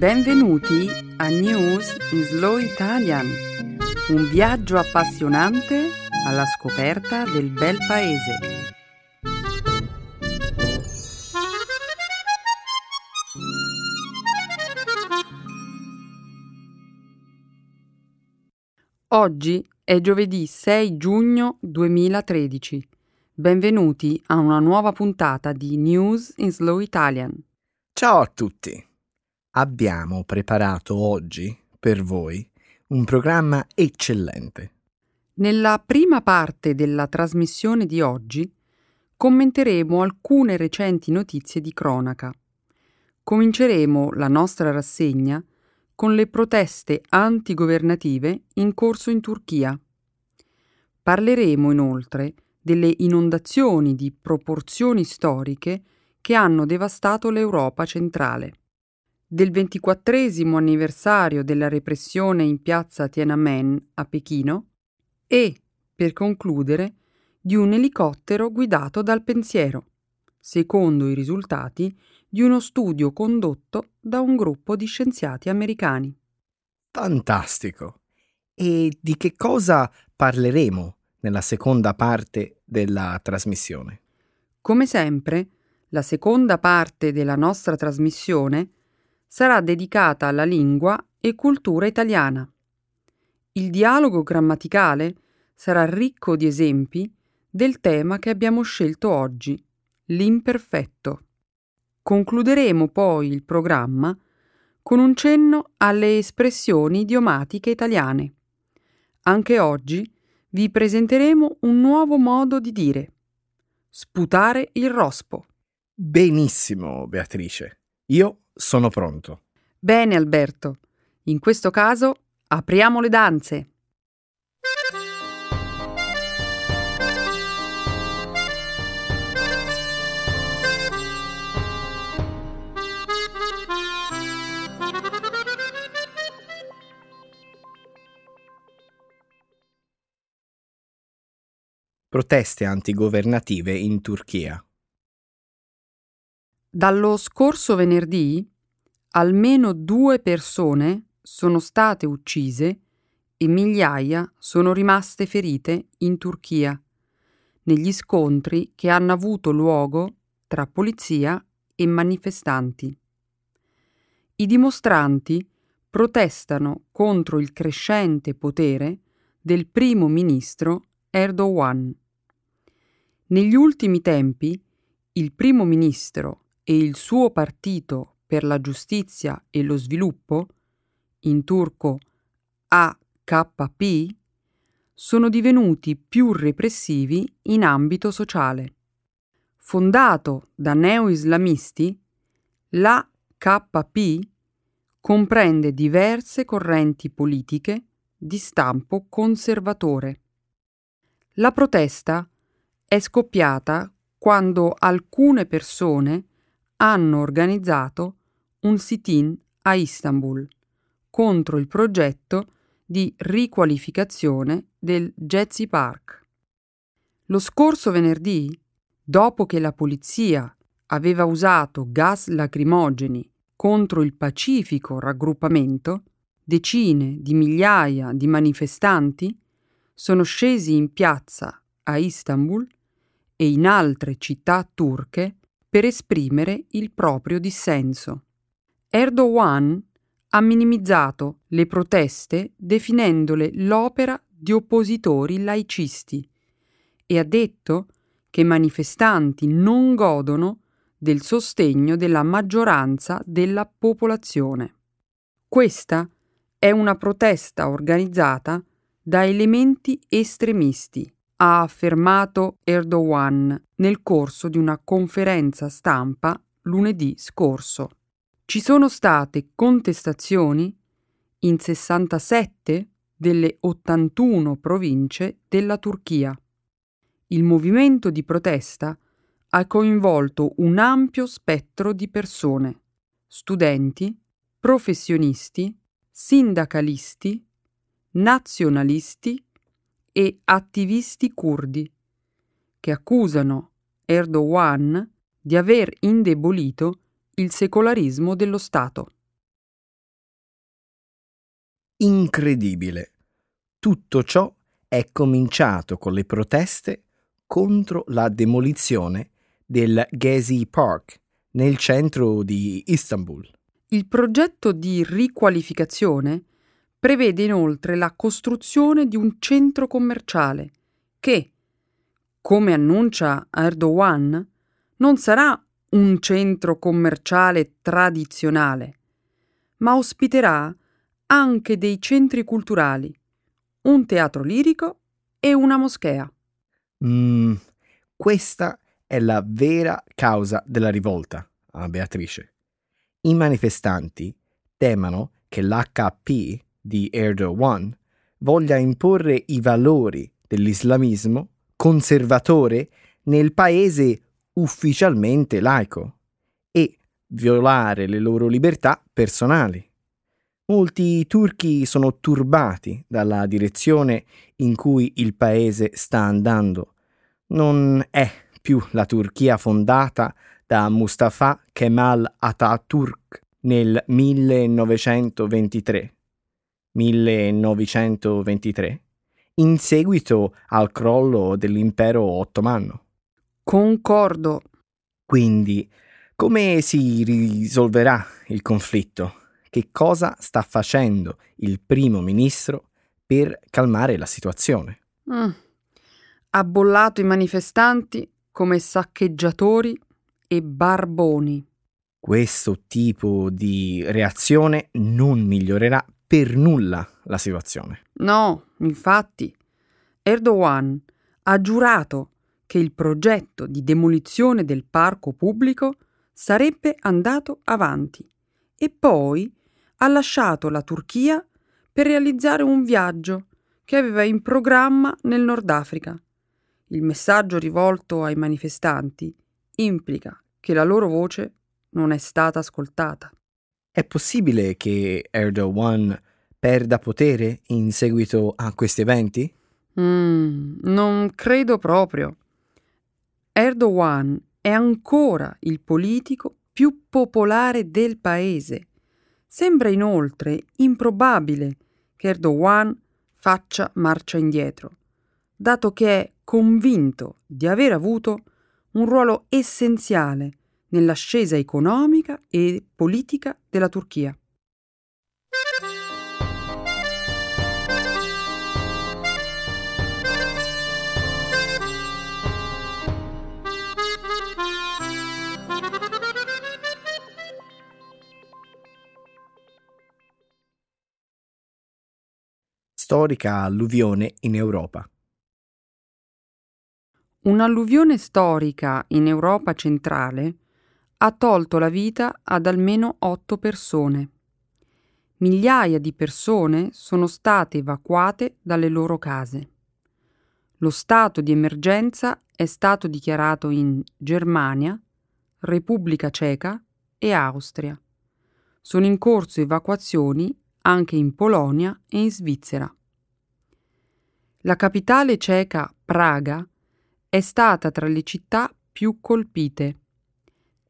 Benvenuti a News in Slow Italian, un viaggio appassionante alla scoperta del bel paese. Oggi è giovedì 6 giugno 2013. Benvenuti a una nuova puntata di News in Slow Italian. Ciao a tutti! Abbiamo preparato oggi per voi un programma eccellente. Nella prima parte della trasmissione di oggi commenteremo alcune recenti notizie di cronaca. Cominceremo la nostra rassegna con le proteste antigovernative in corso in Turchia. Parleremo inoltre delle inondazioni di proporzioni storiche che hanno devastato l'Europa centrale. Del ventiquattresimo anniversario della repressione in piazza Tiananmen a Pechino e, per concludere, di un elicottero guidato dal pensiero, secondo i risultati di uno studio condotto da un gruppo di scienziati americani. Fantastico! E di che cosa parleremo nella seconda parte della trasmissione? Come sempre, la seconda parte della nostra trasmissione sarà dedicata alla lingua e cultura italiana. Il dialogo grammaticale sarà ricco di esempi del tema che abbiamo scelto oggi, l'imperfetto. Concluderemo poi il programma con un cenno alle espressioni idiomatiche italiane. Anche oggi vi presenteremo un nuovo modo di dire. Sputare il rospo. Benissimo, Beatrice. Io sono pronto. Bene, Alberto. In questo caso apriamo le danze. Proteste antigovernative in Turchia. Dallo scorso venerdì almeno due persone sono state uccise e migliaia sono rimaste ferite in Turchia negli scontri che hanno avuto luogo tra polizia e manifestanti. I dimostranti protestano contro il crescente potere del primo ministro Erdogan. Negli ultimi tempi il primo ministro e il suo partito per la giustizia e lo sviluppo, in turco AKP, sono divenuti più repressivi in ambito sociale. Fondato da neo-islamisti, l'AKP comprende diverse correnti politiche di stampo conservatore. La protesta è scoppiata quando alcune persone hanno organizzato un sit-in a Istanbul contro il progetto di riqualificazione del Gezi Park. Lo scorso venerdì, dopo che la polizia aveva usato gas lacrimogeni contro il pacifico raggruppamento, decine di migliaia di manifestanti sono scesi in piazza a Istanbul e in altre città turche per esprimere il proprio dissenso. Erdogan ha minimizzato le proteste definendole l'opera di oppositori laicisti e ha detto che i manifestanti non godono del sostegno della maggioranza della popolazione. Questa è una protesta organizzata da elementi estremisti, ha affermato Erdogan nel corso di una conferenza stampa lunedì scorso. Ci sono state contestazioni in 67 delle 81 province della Turchia. Il movimento di protesta ha coinvolto un ampio spettro di persone, studenti, professionisti, sindacalisti, nazionalisti e attivisti curdi, che accusano Erdogan di aver indebolito il secolarismo dello Stato. incredibile. Tutto ciò è cominciato con le proteste contro la demolizione del Gezi Park nel centro di Istanbul. Il progetto di riqualificazione prevede inoltre la costruzione di un centro commerciale che, come annuncia Erdogan, non sarà un centro commerciale tradizionale, ma ospiterà anche dei centri culturali, un teatro lirico e una moschea. Mm, questa è la vera causa della rivolta, a Beatrice. I manifestanti temono che l'HP di Erdogan voglia imporre i valori dell'islamismo conservatore nel paese ufficialmente laico e violare le loro libertà personali. Molti turchi sono turbati dalla direzione in cui il paese sta andando. Non è più la Turchia fondata da Mustafa Kemal Atatürk nel 1923. 1923 in seguito al crollo dell'impero ottomano. Concordo. Quindi, come si risolverà il conflitto? Che cosa sta facendo il primo ministro per calmare la situazione? Mm. Ha bollato i manifestanti come saccheggiatori e barboni. Questo tipo di reazione non migliorerà per nulla la situazione. No, infatti, Erdogan ha giurato che il progetto di demolizione del parco pubblico sarebbe andato avanti e poi ha lasciato la Turchia per realizzare un viaggio che aveva in programma nel Nord Africa. Il messaggio rivolto ai manifestanti implica che la loro voce non è stata ascoltata. È possibile che Erdogan perda potere in seguito a questi eventi? Mm, non credo proprio. Erdogan è ancora il politico più popolare del paese. Sembra inoltre improbabile che Erdogan faccia marcia indietro, dato che è convinto di aver avuto un ruolo essenziale nell'ascesa economica e politica della Turchia. Storica alluvione in Europa. Un'alluvione storica in Europa centrale ha tolto la vita ad almeno otto persone. Migliaia di persone sono state evacuate dalle loro case. Lo stato di emergenza è stato dichiarato in Germania, Repubblica Ceca e Austria. Sono in corso evacuazioni anche in Polonia e in Svizzera. La capitale ceca, Praga, è stata tra le città più colpite.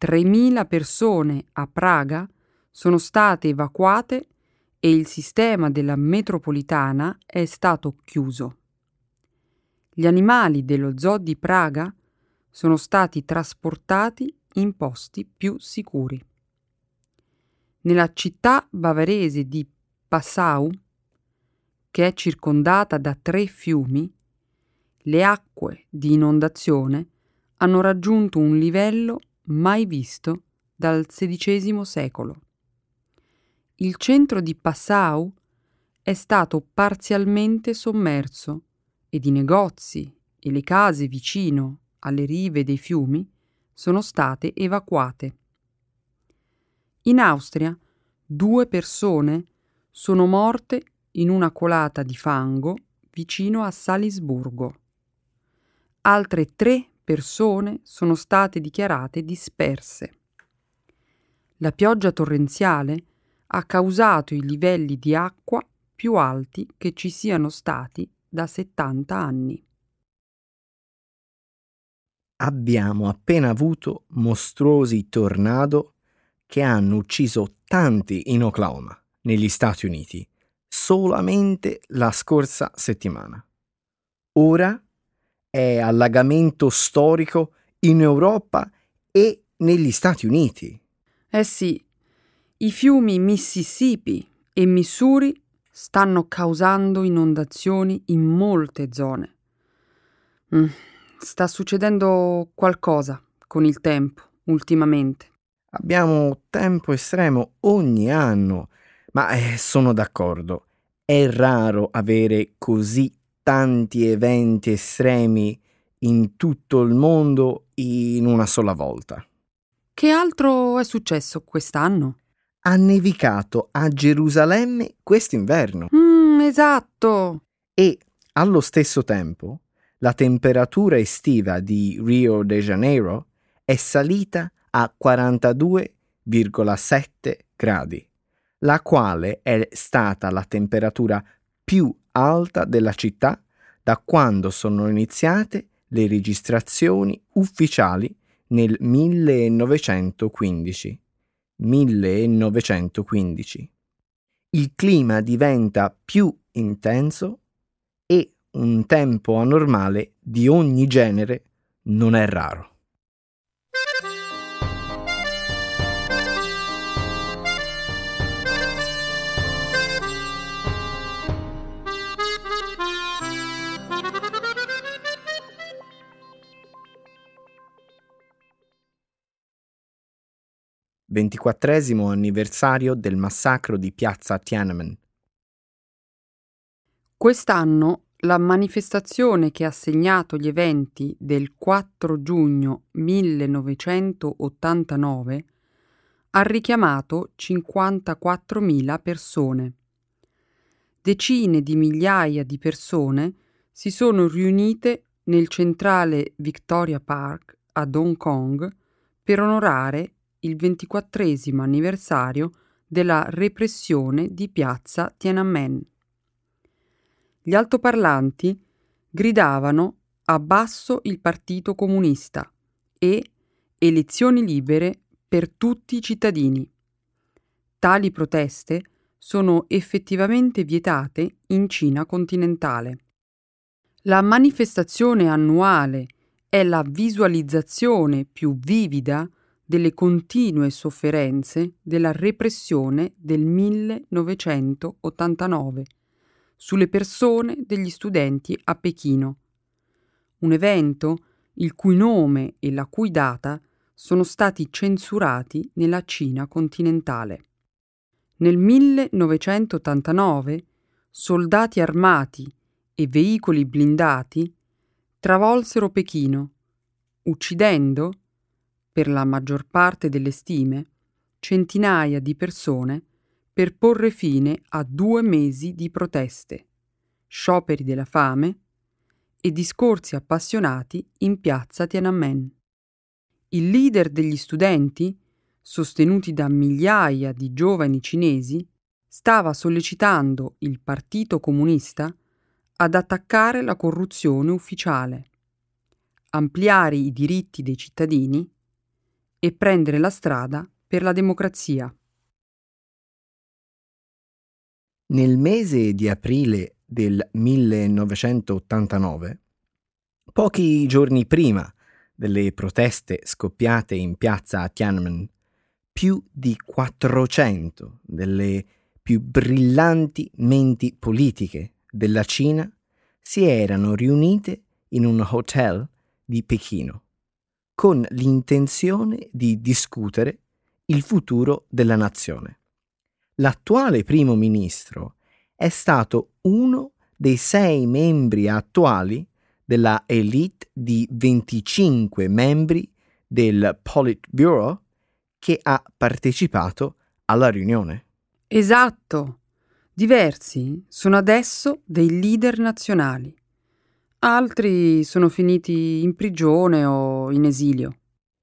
3.000 persone a Praga sono state evacuate e il sistema della metropolitana è stato chiuso. Gli animali dello zoo di Praga sono stati trasportati in posti più sicuri. Nella città bavarese di Passau, che è circondata da tre fiumi, le acque di inondazione hanno raggiunto un livello mai visto dal XVI secolo. Il centro di Passau è stato parzialmente sommerso ed i negozi e le case vicino alle rive dei fiumi sono state evacuate. In Austria due persone sono morte in una colata di fango vicino a Salisburgo. Altre tre persone sono state dichiarate disperse. La pioggia torrenziale ha causato i livelli di acqua più alti che ci siano stati da 70 anni. Abbiamo appena avuto mostruosi tornado che hanno ucciso tanti in Oklahoma, negli Stati Uniti, solamente la scorsa settimana. Ora è allagamento storico in Europa e negli Stati Uniti. Eh sì, i fiumi Mississippi e Missouri stanno causando inondazioni in molte zone. Mm, sta succedendo qualcosa con il tempo ultimamente. Abbiamo tempo estremo ogni anno, ma eh, sono d'accordo. È raro avere così tanti eventi estremi in tutto il mondo in una sola volta. Che altro è successo quest'anno? Ha nevicato a Gerusalemme quest'inverno. Mm, esatto. E allo stesso tempo la temperatura estiva di Rio de Janeiro è salita a 42,7 gradi, la quale è stata la temperatura più alta della città da quando sono iniziate le registrazioni ufficiali nel 1915. 1915. Il clima diventa più intenso e un tempo anormale di ogni genere non è raro. 24 anniversario del massacro di piazza Tiananmen. Quest'anno la manifestazione che ha segnato gli eventi del 4 giugno 1989 ha richiamato 54.000 persone. Decine di migliaia di persone si sono riunite nel centrale Victoria Park ad Hong Kong per onorare il ventiquattresimo anniversario della repressione di piazza Tiananmen. Gli altoparlanti gridavano abbasso il Partito Comunista e elezioni libere per tutti i cittadini. Tali proteste sono effettivamente vietate in Cina continentale. La manifestazione annuale è la visualizzazione più vivida delle continue sofferenze della repressione del 1989 sulle persone degli studenti a Pechino. Un evento il cui nome e la cui data sono stati censurati nella Cina continentale. Nel 1989 soldati armati e veicoli blindati travolsero Pechino, uccidendo per la maggior parte delle stime, centinaia di persone per porre fine a due mesi di proteste, scioperi della fame e discorsi appassionati in piazza Tiananmen. Il leader degli studenti, sostenuti da migliaia di giovani cinesi, stava sollecitando il Partito Comunista ad attaccare la corruzione ufficiale, ampliare i diritti dei cittadini e prendere la strada per la democrazia. Nel mese di aprile del 1989, pochi giorni prima delle proteste scoppiate in piazza Tiananmen, più di 400 delle più brillanti menti politiche della Cina si erano riunite in un hotel di Pechino con l'intenzione di discutere il futuro della nazione. L'attuale primo ministro è stato uno dei sei membri attuali della elite di 25 membri del Politburo che ha partecipato alla riunione. Esatto. Diversi sono adesso dei leader nazionali. Altri sono finiti in prigione o in esilio.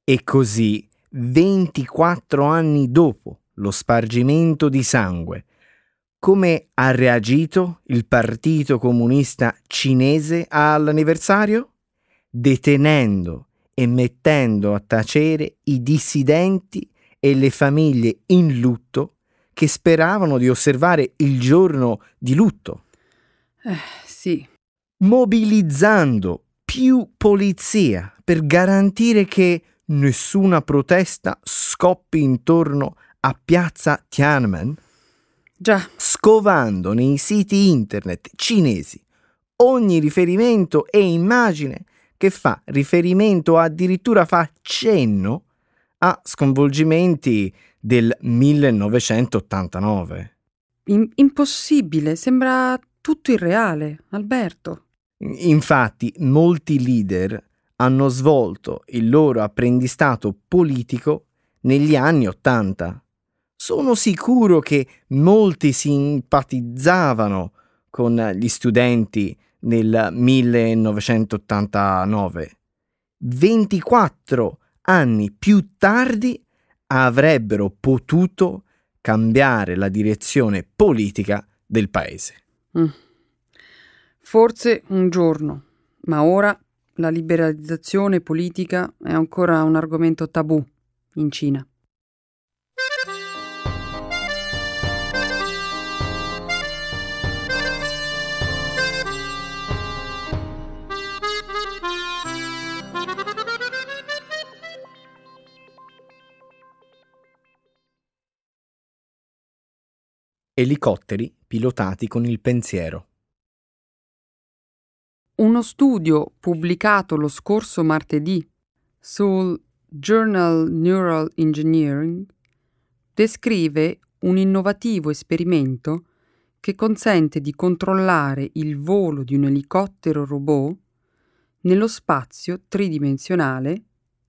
E così, 24 anni dopo lo spargimento di sangue, come ha reagito il Partito Comunista Cinese all'anniversario? Detenendo e mettendo a tacere i dissidenti e le famiglie in lutto che speravano di osservare il giorno di lutto. Eh, sì. Mobilizzando più polizia per garantire che nessuna protesta scoppi intorno a piazza Tiananmen. Già. Scovando nei siti internet cinesi ogni riferimento e immagine che fa riferimento, addirittura fa cenno a sconvolgimenti del 1989. In- impossibile, sembra tutto irreale, Alberto. Infatti, molti leader hanno svolto il loro apprendistato politico negli anni Ottanta. Sono sicuro che molti simpatizzavano con gli studenti nel 1989. 24 anni più tardi avrebbero potuto cambiare la direzione politica del paese. Mm. Forse un giorno, ma ora la liberalizzazione politica è ancora un argomento tabù in Cina. Elicotteri pilotati con il pensiero. Uno studio pubblicato lo scorso martedì sul Journal Neural Engineering descrive un innovativo esperimento che consente di controllare il volo di un elicottero robot nello spazio tridimensionale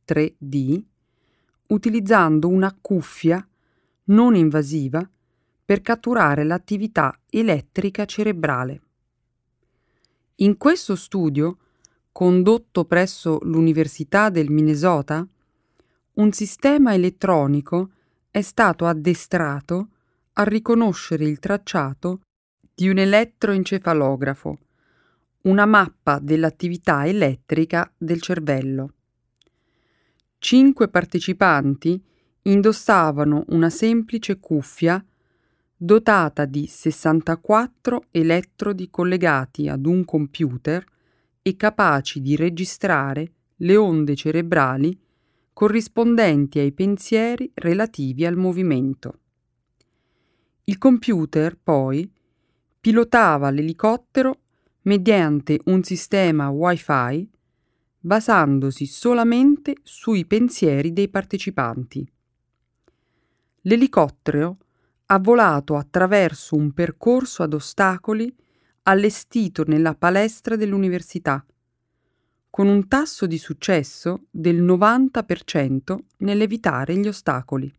3D utilizzando una cuffia non invasiva per catturare l'attività elettrica cerebrale. In questo studio, condotto presso l'Università del Minnesota, un sistema elettronico è stato addestrato a riconoscere il tracciato di un elettroencefalografo, una mappa dell'attività elettrica del cervello. Cinque partecipanti indossavano una semplice cuffia dotata di 64 elettrodi collegati ad un computer e capaci di registrare le onde cerebrali corrispondenti ai pensieri relativi al movimento. Il computer, poi, pilotava l'elicottero mediante un sistema Wi-Fi basandosi solamente sui pensieri dei partecipanti. L'elicottero ha volato attraverso un percorso ad ostacoli allestito nella palestra dell'università, con un tasso di successo del 90% nell'evitare gli ostacoli.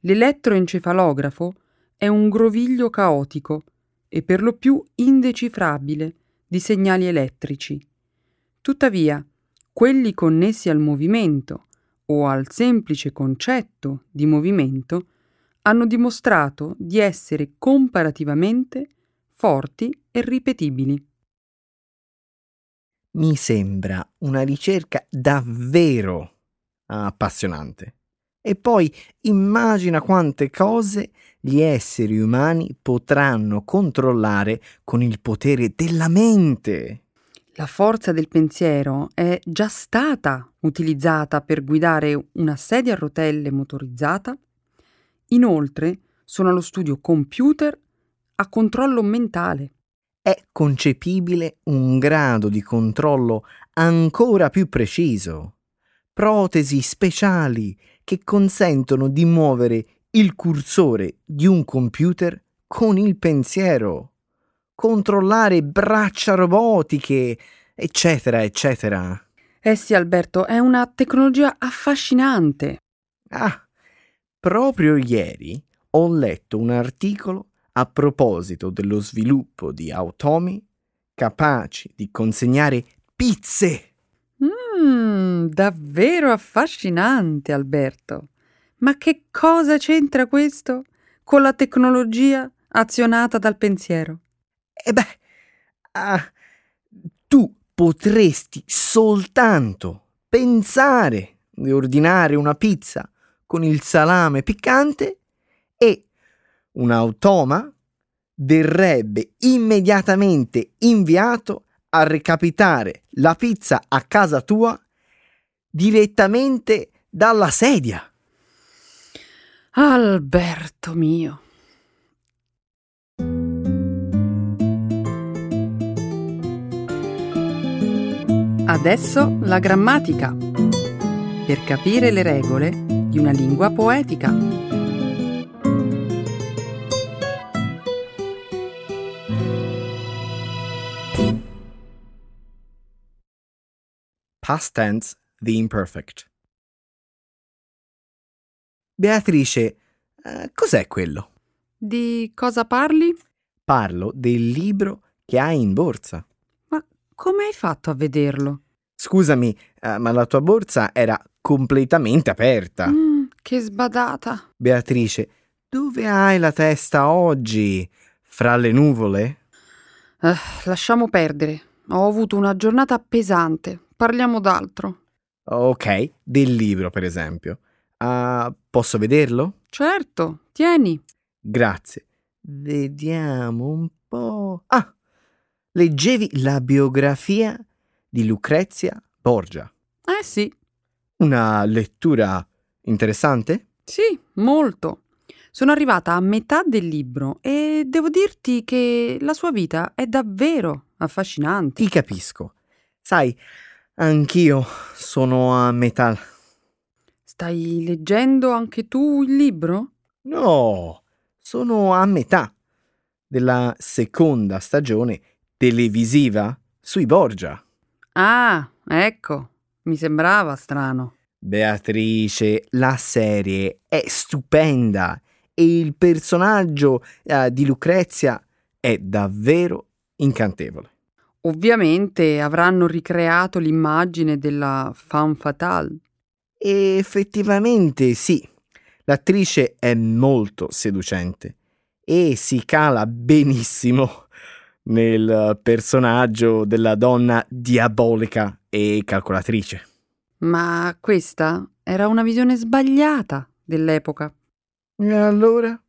L'elettroencefalografo è un groviglio caotico e per lo più indecifrabile di segnali elettrici. Tuttavia, quelli connessi al movimento o al semplice concetto di movimento hanno dimostrato di essere comparativamente forti e ripetibili. Mi sembra una ricerca davvero appassionante. E poi immagina quante cose gli esseri umani potranno controllare con il potere della mente. La forza del pensiero è già stata utilizzata per guidare una sedia a rotelle motorizzata Inoltre sono allo studio computer a controllo mentale. È concepibile un grado di controllo ancora più preciso. Protesi speciali che consentono di muovere il cursore di un computer con il pensiero, controllare braccia robotiche, eccetera, eccetera. Eh sì, Alberto, è una tecnologia affascinante. Ah, Proprio ieri ho letto un articolo a proposito dello sviluppo di automi capaci di consegnare pizze. Mmm, davvero affascinante, Alberto. Ma che cosa c'entra questo con la tecnologia azionata dal pensiero? E beh, ah, tu potresti soltanto pensare di ordinare una pizza con il salame piccante un automa verrebbe immediatamente inviato a recapitare la pizza a casa tua direttamente dalla sedia. Alberto mio. Adesso la grammatica. Per capire le regole di una lingua poetica. Past tense, the imperfect. Beatrice, eh, cos'è quello? Di cosa parli? Parlo del libro che hai in borsa. Ma come hai fatto a vederlo? Scusami, eh, ma la tua borsa era completamente aperta. Mm, che sbadata. Beatrice, dove hai la testa oggi? Fra le nuvole? Eh, lasciamo perdere. Ho avuto una giornata pesante. Parliamo d'altro. Ok, del libro, per esempio. Ah, posso vederlo? Certo, tieni. Grazie. Vediamo un po'. Ah, leggevi la biografia di Lucrezia Borgia. Eh sì, Una lettura interessante? sì, molto. Sono arrivata a metà del libro e devo dirti che la sua vita è davvero affascinante. Ti capisco. Sai, anch'io sono a metà. Stai leggendo anche tu il libro? No, sono a metà della seconda stagione televisiva sui Borgia. Ah, ecco, mi sembrava strano. Beatrice, la serie è stupenda e il personaggio eh, di Lucrezia è davvero incantevole. Ovviamente avranno ricreato l'immagine della femme fatale. Effettivamente sì, l'attrice è molto seducente e si cala benissimo nel personaggio della donna diabolica e calcolatrice. Ma questa era una visione sbagliata dell'epoca. E allora?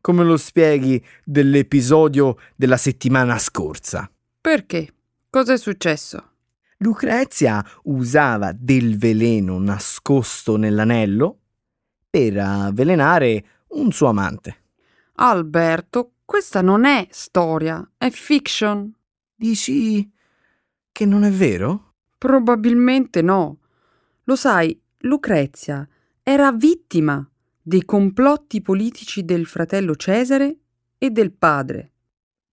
Come lo spieghi dell'episodio della settimana scorsa? Perché? Cos'è successo? Lucrezia usava del veleno nascosto nell'anello per avvelenare un suo amante. Alberto, questa non è storia, è fiction. Dici che non è vero? Probabilmente no. Lo sai, Lucrezia era vittima dei complotti politici del fratello Cesare e del padre.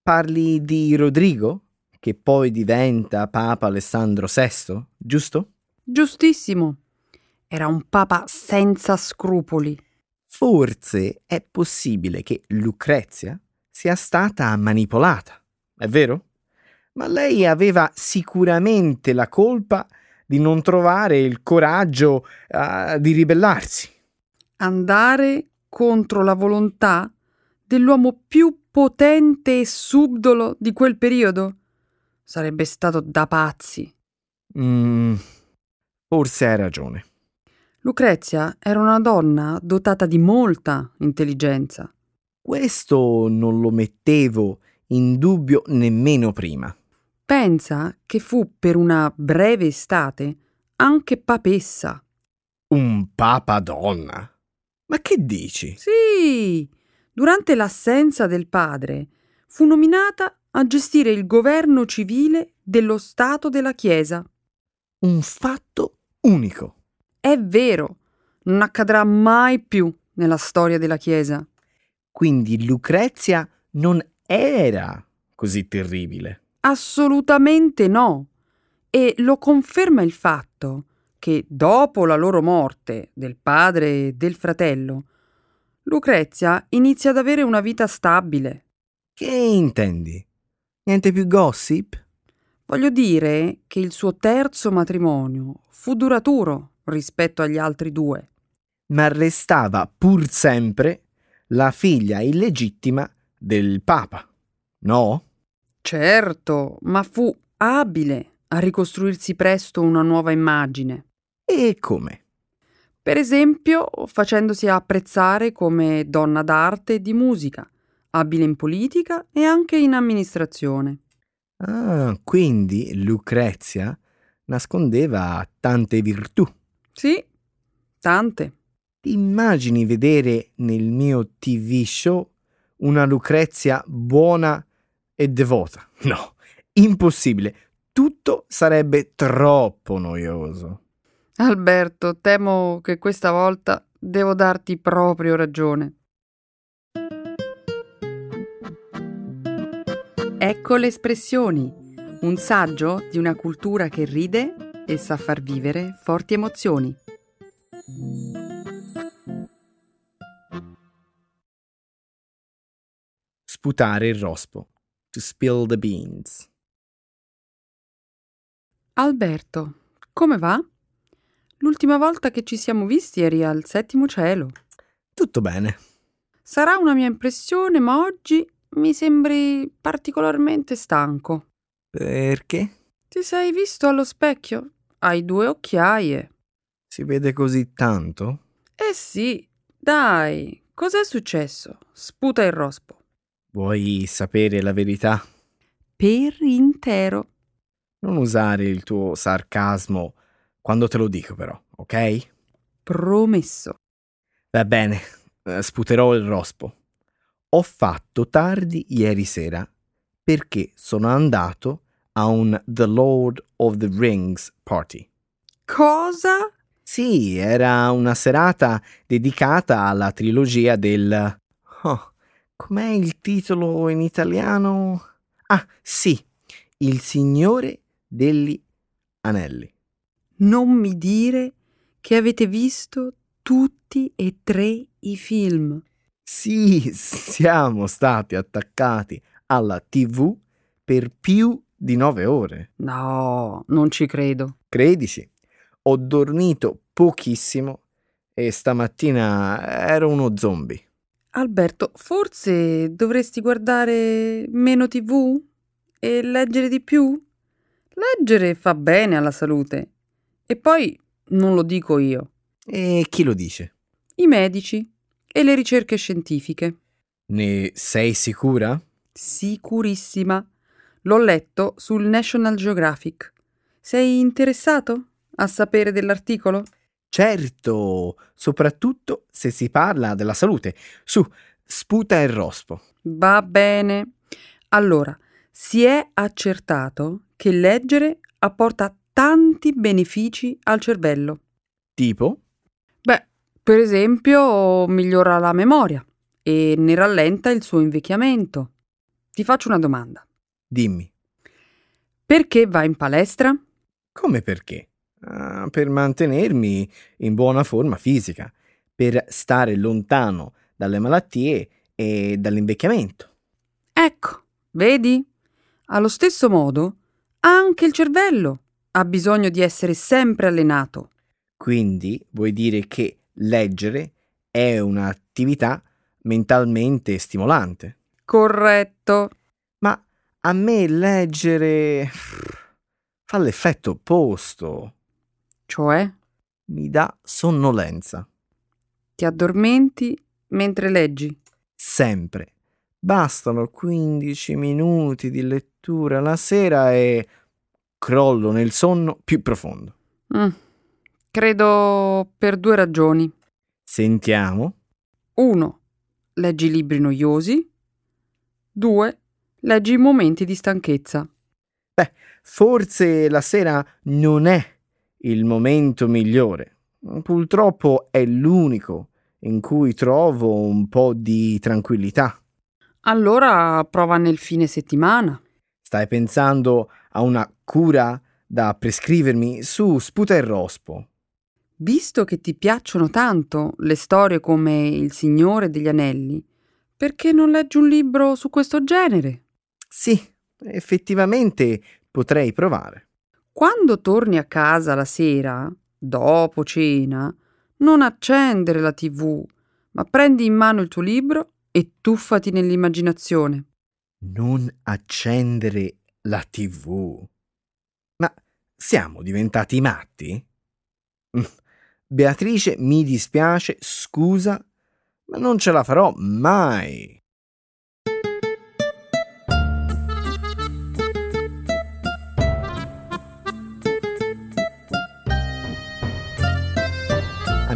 Parli di Rodrigo, che poi diventa Papa Alessandro VI, giusto? Giustissimo. Era un papa senza scrupoli. Forse è possibile che Lucrezia sia stata manipolata, è vero? Ma lei aveva sicuramente la colpa di non trovare il coraggio eh, di ribellarsi. Andare contro la volontà dell'uomo più potente e subdolo di quel periodo sarebbe stato da pazzi. Mm, forse hai ragione. Lucrezia era una donna dotata di molta intelligenza. Questo non lo mettevo in dubbio nemmeno prima. Pensa che fu per una breve estate anche papessa. Un papa donna? Ma che dici? Sì, durante l'assenza del padre fu nominata a gestire il governo civile dello Stato della Chiesa. Un fatto unico. È vero, non accadrà mai più nella storia della Chiesa. Quindi Lucrezia non era così terribile. Assolutamente no. E lo conferma il fatto che dopo la loro morte, del padre e del fratello, Lucrezia inizia ad avere una vita stabile. Che intendi? Niente più gossip? Voglio dire che il suo terzo matrimonio fu duraturo rispetto agli altri due. Ma restava pur sempre la figlia illegittima del papa, no? Certo, ma fu abile a ricostruirsi presto una nuova immagine. E come? Per esempio, facendosi apprezzare come donna d'arte e di musica, abile in politica e anche in amministrazione. Ah, quindi Lucrezia nascondeva tante virtù. Sì, tante. Ti immagini vedere nel mio TV show una Lucrezia buona e devota? No, impossibile. Tutto sarebbe troppo noioso. Alberto, temo che questa volta devo darti proprio ragione. Ecco le espressioni, un saggio di una cultura che ride e sa far vivere forti emozioni. Sputare il rospo. To spill the beans. Alberto, come va? L'ultima volta che ci siamo visti eri al settimo cielo. Tutto bene. Sarà una mia impressione, ma oggi mi sembri particolarmente stanco. Perché? Ti sei visto allo specchio? Hai due occhiaie. Si vede così tanto? Eh sì, dai, cos'è successo? Sputa il rospo. Vuoi sapere la verità? Per intero. Non usare il tuo sarcasmo quando te lo dico, però, ok? Promesso. Va bene, eh, sputerò il rospo. Ho fatto tardi ieri sera perché sono andato a un The Lord of the Rings party. Cosa? Sì, era una serata dedicata alla trilogia del... Oh, com'è il titolo in italiano? Ah, sì, Il Signore degli Anelli. Non mi dire che avete visto tutti e tre i film. Sì, siamo stati attaccati alla TV per più di nove ore. No, non ci credo. Credici, ho dormito pochissimo e stamattina ero uno zombie. Alberto, forse dovresti guardare meno TV e leggere di più? Leggere fa bene alla salute. E poi non lo dico io. E chi lo dice? I medici e le ricerche scientifiche. Ne sei sicura? Sicurissima. L'ho letto sul National Geographic. Sei interessato a sapere dell'articolo? Certo, soprattutto se si parla della salute. Su, sputa il rospo. Va bene. Allora, si è accertato che leggere apporta tanti benefici al cervello. Tipo? Beh, per esempio, migliora la memoria e ne rallenta il suo invecchiamento. Ti faccio una domanda. Dimmi. Perché vai in palestra? Come perché? Ah, per mantenermi in buona forma fisica, per stare lontano dalle malattie e dall'invecchiamento. Ecco, vedi? Allo stesso modo, anche il cervello ha bisogno di essere sempre allenato. Quindi vuoi dire che leggere è un'attività mentalmente stimolante. Corretto. Ma a me leggere fa l'effetto opposto. Cioè? Mi dà sonnolenza. Ti addormenti mentre leggi? Sempre. Bastano 15 minuti di lettura la sera e crollo nel sonno più profondo. Mm. Credo per due ragioni. Sentiamo. 1. Leggi libri noiosi. 2. Leggi momenti di stanchezza. Beh, forse la sera non è il momento migliore. Purtroppo è l'unico in cui trovo un po' di tranquillità. Allora prova nel fine settimana. Stai pensando a una cura da prescrivermi? Su, sputa il rospo. Visto che ti piacciono tanto le storie come Il Signore degli Anelli, perché non leggi un libro su questo genere? Sì, effettivamente potrei provare. Quando torni a casa la sera, dopo cena, non accendere la TV, ma prendi in mano il tuo libro e tuffati nell'immaginazione. Non accendere la TV. Ma siamo diventati matti? Beatrice, mi dispiace, scusa, ma non ce la farò mai.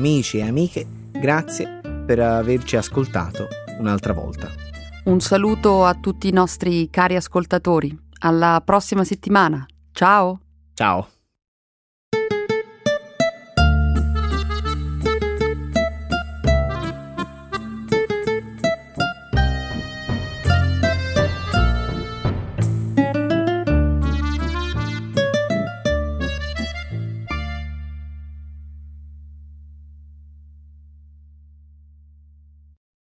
Amici e amiche, grazie per averci ascoltato un'altra volta. Un saluto a tutti i nostri cari ascoltatori. Alla prossima settimana. Ciao! Ciao!